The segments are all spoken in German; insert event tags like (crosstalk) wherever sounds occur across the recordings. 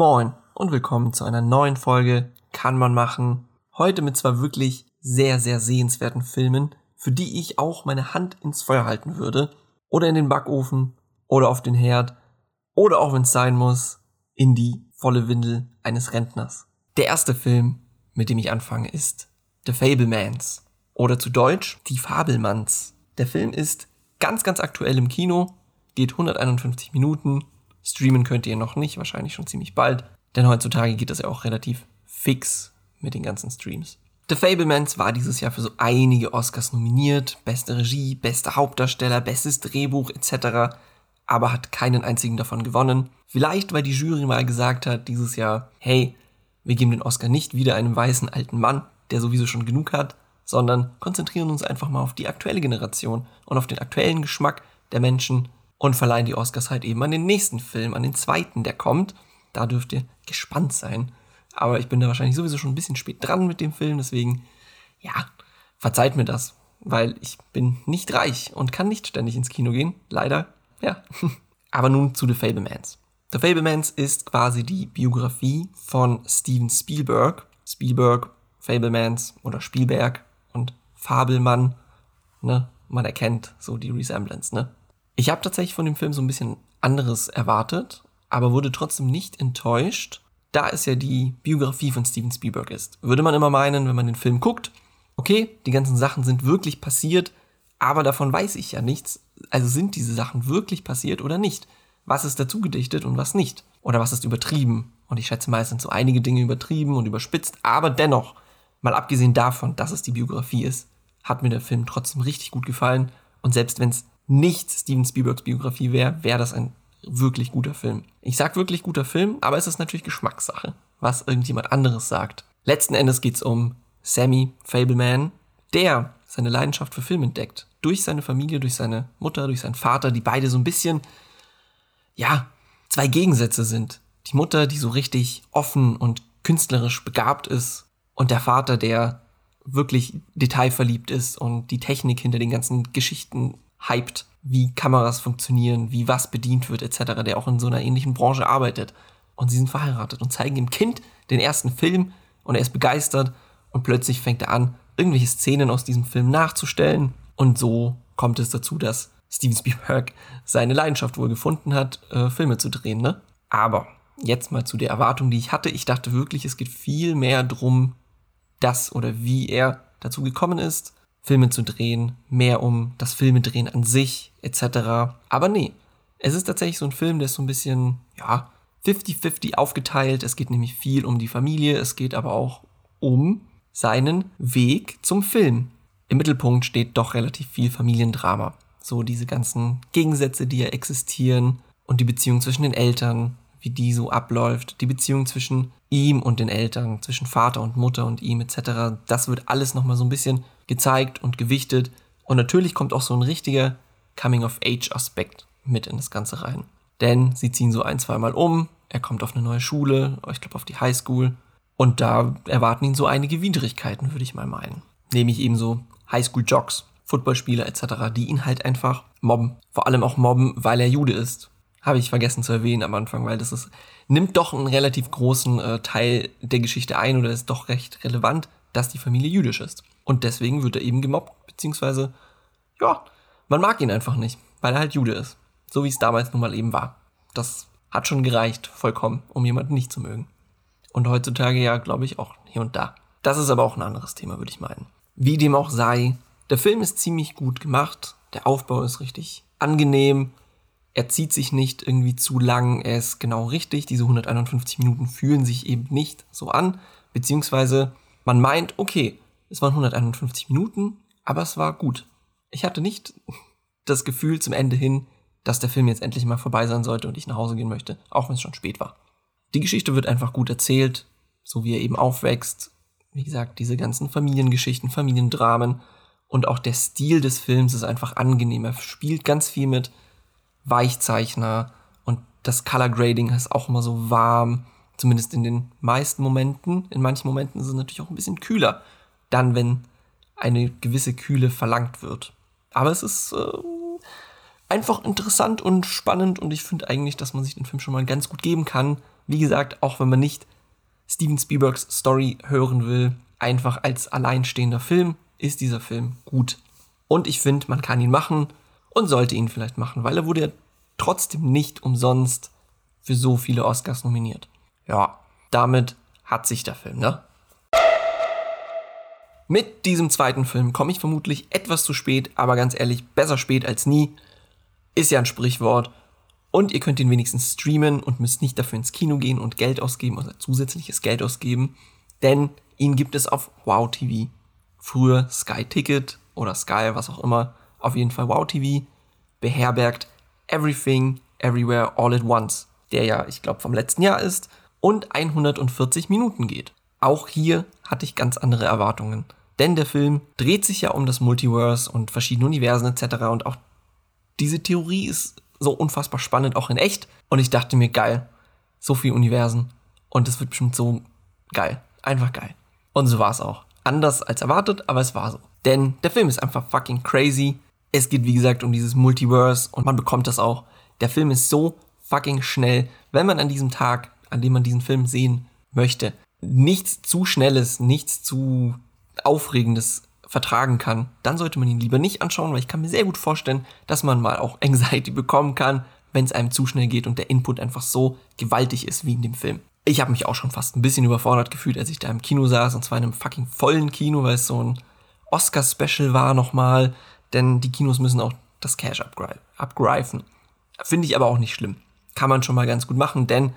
Moin und willkommen zu einer neuen Folge Kann man machen. Heute mit zwei wirklich sehr, sehr sehenswerten Filmen, für die ich auch meine Hand ins Feuer halten würde. Oder in den Backofen oder auf den Herd oder auch wenn es sein muss, in die volle Windel eines Rentners. Der erste Film, mit dem ich anfange, ist The Fablemans oder zu Deutsch Die Fabelmanns. Der Film ist ganz, ganz aktuell im Kino, geht 151 Minuten. Streamen könnt ihr noch nicht, wahrscheinlich schon ziemlich bald, denn heutzutage geht das ja auch relativ fix mit den ganzen Streams. The Fablemans war dieses Jahr für so einige Oscars nominiert, beste Regie, bester Hauptdarsteller, bestes Drehbuch etc., aber hat keinen einzigen davon gewonnen. Vielleicht, weil die Jury mal gesagt hat dieses Jahr, hey, wir geben den Oscar nicht wieder einem weißen alten Mann, der sowieso schon genug hat, sondern konzentrieren uns einfach mal auf die aktuelle Generation und auf den aktuellen Geschmack der Menschen und verleihen die Oscars halt eben an den nächsten Film, an den zweiten, der kommt. Da dürft ihr gespannt sein. Aber ich bin da wahrscheinlich sowieso schon ein bisschen spät dran mit dem Film, deswegen, ja, verzeiht mir das, weil ich bin nicht reich und kann nicht ständig ins Kino gehen, leider, ja. (laughs) Aber nun zu The Fablemans. The Fablemans ist quasi die Biografie von Steven Spielberg. Spielberg, Fablemans oder Spielberg und Fabelmann, ne? Man erkennt so die Resemblance, ne? Ich habe tatsächlich von dem Film so ein bisschen anderes erwartet, aber wurde trotzdem nicht enttäuscht, da es ja die Biografie von Steven Spielberg ist. Würde man immer meinen, wenn man den Film guckt, okay, die ganzen Sachen sind wirklich passiert, aber davon weiß ich ja nichts. Also sind diese Sachen wirklich passiert oder nicht? Was ist dazu gedichtet und was nicht? Oder was ist übertrieben? Und ich schätze mal, es sind so einige Dinge übertrieben und überspitzt, aber dennoch, mal abgesehen davon, dass es die Biografie ist, hat mir der Film trotzdem richtig gut gefallen. Und selbst wenn es nicht Steven Spielbergs Biografie wäre, wäre das ein wirklich guter Film. Ich sag wirklich guter Film, aber es ist natürlich Geschmackssache, was irgendjemand anderes sagt. Letzten Endes geht's um Sammy Fableman, der seine Leidenschaft für Film entdeckt. Durch seine Familie, durch seine Mutter, durch seinen Vater, die beide so ein bisschen, ja, zwei Gegensätze sind. Die Mutter, die so richtig offen und künstlerisch begabt ist und der Vater, der wirklich detailverliebt ist und die Technik hinter den ganzen Geschichten hypt, wie Kameras funktionieren, wie was bedient wird, etc., der auch in so einer ähnlichen Branche arbeitet. Und sie sind verheiratet und zeigen dem Kind den ersten Film und er ist begeistert und plötzlich fängt er an, irgendwelche Szenen aus diesem Film nachzustellen. Und so kommt es dazu, dass Steven Spielberg seine Leidenschaft wohl gefunden hat, äh, Filme zu drehen. Ne? Aber jetzt mal zu der Erwartung, die ich hatte. Ich dachte wirklich, es geht viel mehr drum, dass oder wie er dazu gekommen ist, Filme zu drehen, mehr um das Filmedrehen an sich etc. Aber nee, es ist tatsächlich so ein Film, der ist so ein bisschen, ja, 50-50 aufgeteilt. Es geht nämlich viel um die Familie, es geht aber auch um seinen Weg zum Film. Im Mittelpunkt steht doch relativ viel Familiendrama. So diese ganzen Gegensätze, die ja existieren und die Beziehung zwischen den Eltern, wie die so abläuft, die Beziehung zwischen ihm und den Eltern, zwischen Vater und Mutter und ihm etc. Das wird alles nochmal so ein bisschen gezeigt und gewichtet. Und natürlich kommt auch so ein richtiger Coming-of-Age-Aspekt mit in das Ganze rein. Denn sie ziehen so ein, zweimal um, er kommt auf eine neue Schule, ich glaube auf die Highschool. Und da erwarten ihn so einige Widrigkeiten, würde ich mal meinen. Nämlich eben so Highschool-Jocks, Footballspieler etc., die ihn halt einfach mobben. Vor allem auch mobben, weil er Jude ist. Habe ich vergessen zu erwähnen am Anfang, weil das ist, nimmt doch einen relativ großen äh, Teil der Geschichte ein oder ist doch recht relevant, dass die Familie jüdisch ist. Und deswegen wird er eben gemobbt, beziehungsweise, ja, man mag ihn einfach nicht, weil er halt Jude ist. So wie es damals nun mal eben war. Das hat schon gereicht, vollkommen, um jemanden nicht zu mögen. Und heutzutage ja, glaube ich, auch hier und da. Das ist aber auch ein anderes Thema, würde ich meinen. Wie dem auch sei, der Film ist ziemlich gut gemacht, der Aufbau ist richtig angenehm, er zieht sich nicht irgendwie zu lang, er ist genau richtig, diese 151 Minuten fühlen sich eben nicht so an, beziehungsweise man meint, okay, es waren 151 Minuten, aber es war gut. Ich hatte nicht (laughs) das Gefühl zum Ende hin, dass der Film jetzt endlich mal vorbei sein sollte und ich nach Hause gehen möchte, auch wenn es schon spät war. Die Geschichte wird einfach gut erzählt, so wie er eben aufwächst. Wie gesagt, diese ganzen Familiengeschichten, Familiendramen und auch der Stil des Films ist einfach angenehm. Er spielt ganz viel mit Weichzeichner und das Color Grading ist auch immer so warm, zumindest in den meisten Momenten. In manchen Momenten ist es natürlich auch ein bisschen kühler, dann wenn eine gewisse Kühle verlangt wird. Aber es ist äh, einfach interessant und spannend und ich finde eigentlich, dass man sich den Film schon mal ganz gut geben kann. Wie gesagt, auch wenn man nicht Steven Spielbergs Story hören will, einfach als alleinstehender Film ist dieser Film gut. Und ich finde, man kann ihn machen und sollte ihn vielleicht machen, weil er wurde ja trotzdem nicht umsonst für so viele Oscars nominiert. Ja, damit hat sich der Film, ne? Mit diesem zweiten Film komme ich vermutlich etwas zu spät, aber ganz ehrlich, besser spät als nie. Ist ja ein Sprichwort. Und ihr könnt ihn wenigstens streamen und müsst nicht dafür ins Kino gehen und Geld ausgeben oder zusätzliches Geld ausgeben, denn ihn gibt es auf Wow TV. Früher Sky Ticket oder Sky, was auch immer. Auf jeden Fall Wow TV beherbergt Everything, Everywhere, All at Once, der ja, ich glaube, vom letzten Jahr ist und 140 Minuten geht. Auch hier hatte ich ganz andere Erwartungen. Denn der Film dreht sich ja um das Multiverse und verschiedene Universen etc. Und auch diese Theorie ist so unfassbar spannend, auch in echt. Und ich dachte mir, geil, so viele Universen. Und es wird bestimmt so geil. Einfach geil. Und so war es auch. Anders als erwartet, aber es war so. Denn der Film ist einfach fucking crazy. Es geht, wie gesagt, um dieses Multiverse und man bekommt das auch. Der Film ist so fucking schnell, wenn man an diesem Tag, an dem man diesen Film sehen möchte, nichts zu Schnelles, nichts zu Aufregendes vertragen kann, dann sollte man ihn lieber nicht anschauen, weil ich kann mir sehr gut vorstellen, dass man mal auch Anxiety (laughs) bekommen kann, wenn es einem zu schnell geht und der Input einfach so gewaltig ist wie in dem Film. Ich habe mich auch schon fast ein bisschen überfordert gefühlt, als ich da im Kino saß, und zwar in einem fucking vollen Kino, weil es so ein Oscar-Special war nochmal, denn die Kinos müssen auch das Cash abgreifen. Finde ich aber auch nicht schlimm. Kann man schon mal ganz gut machen, denn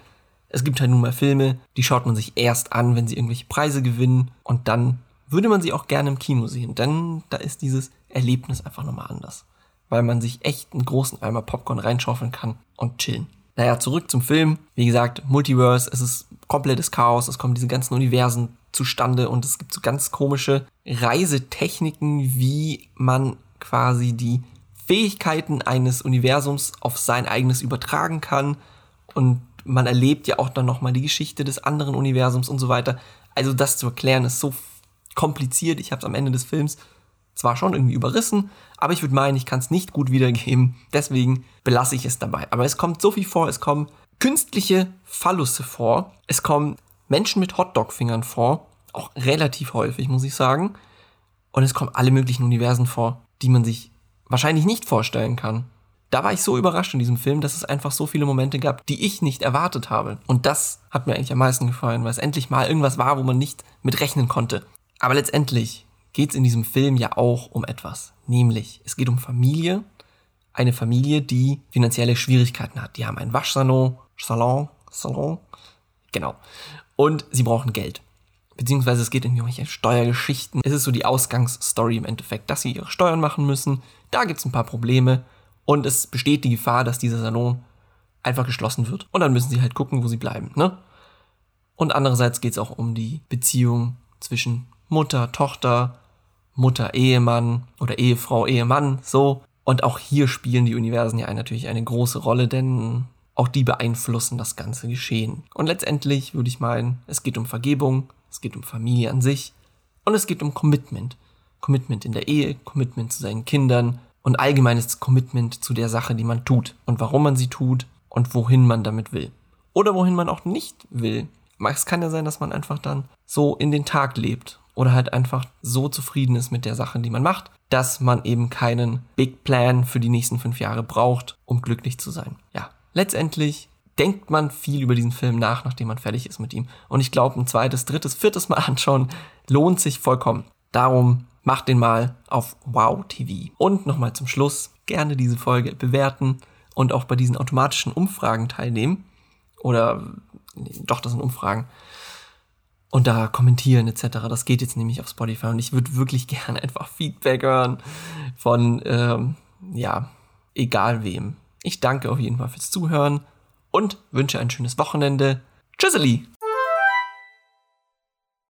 es gibt halt nun mal Filme, die schaut man sich erst an, wenn sie irgendwelche Preise gewinnen und dann würde man sie auch gerne im Kino sehen, denn da ist dieses Erlebnis einfach nochmal anders. Weil man sich echt einen großen Eimer Popcorn reinschaufeln kann und chillen. Naja, zurück zum Film. Wie gesagt, Multiverse, es ist komplettes Chaos, es kommen diese ganzen Universen zustande und es gibt so ganz komische Reisetechniken, wie man quasi die Fähigkeiten eines Universums auf sein eigenes übertragen kann und man erlebt ja auch dann nochmal die Geschichte des anderen Universums und so weiter. Also das zu erklären ist so kompliziert. Ich habe es am Ende des Films zwar schon irgendwie überrissen, aber ich würde meinen, ich kann es nicht gut wiedergeben. Deswegen belasse ich es dabei. Aber es kommt so viel vor. Es kommen künstliche Phallusse vor. Es kommen Menschen mit Hotdog-Fingern vor. Auch relativ häufig, muss ich sagen. Und es kommen alle möglichen Universen vor, die man sich wahrscheinlich nicht vorstellen kann. Da war ich so überrascht in diesem Film, dass es einfach so viele Momente gab, die ich nicht erwartet habe. Und das hat mir eigentlich am meisten gefallen, weil es endlich mal irgendwas war, wo man nicht mit rechnen konnte. Aber letztendlich geht es in diesem Film ja auch um etwas. Nämlich, es geht um Familie. Eine Familie, die finanzielle Schwierigkeiten hat. Die haben einen Waschsalon, Salon, Salon, genau. Und sie brauchen Geld. Beziehungsweise es geht in irgendwelche Steuergeschichten. Es ist so die Ausgangsstory im Endeffekt, dass sie ihre Steuern machen müssen. Da gibt es ein paar Probleme. Und es besteht die Gefahr, dass dieser Salon einfach geschlossen wird. Und dann müssen sie halt gucken, wo sie bleiben. Ne? Und andererseits geht es auch um die Beziehung zwischen Mutter, Tochter, Mutter, Ehemann oder Ehefrau, Ehemann, so. Und auch hier spielen die Universen ja natürlich eine große Rolle, denn auch die beeinflussen das ganze Geschehen. Und letztendlich würde ich meinen, es geht um Vergebung, es geht um Familie an sich und es geht um Commitment. Commitment in der Ehe, Commitment zu seinen Kindern und allgemeines Commitment zu der Sache, die man tut und warum man sie tut und wohin man damit will. Oder wohin man auch nicht will. Es kann ja sein, dass man einfach dann so in den Tag lebt oder halt einfach so zufrieden ist mit der Sache, die man macht, dass man eben keinen Big Plan für die nächsten fünf Jahre braucht, um glücklich zu sein. Ja, letztendlich denkt man viel über diesen Film nach, nachdem man fertig ist mit ihm. Und ich glaube, ein zweites, drittes, viertes Mal (laughs) anschauen lohnt sich vollkommen. Darum macht den mal auf Wow TV. Und nochmal zum Schluss gerne diese Folge bewerten und auch bei diesen automatischen Umfragen teilnehmen. Oder, nee, doch, das sind Umfragen und da kommentieren etc. Das geht jetzt nämlich auf Spotify und ich würde wirklich (laughs) gerne einfach Feedback hören von, ähm, ja, egal wem. Ich danke auf jeden Fall fürs Zuhören und wünsche ein schönes Wochenende. Tschüsseli!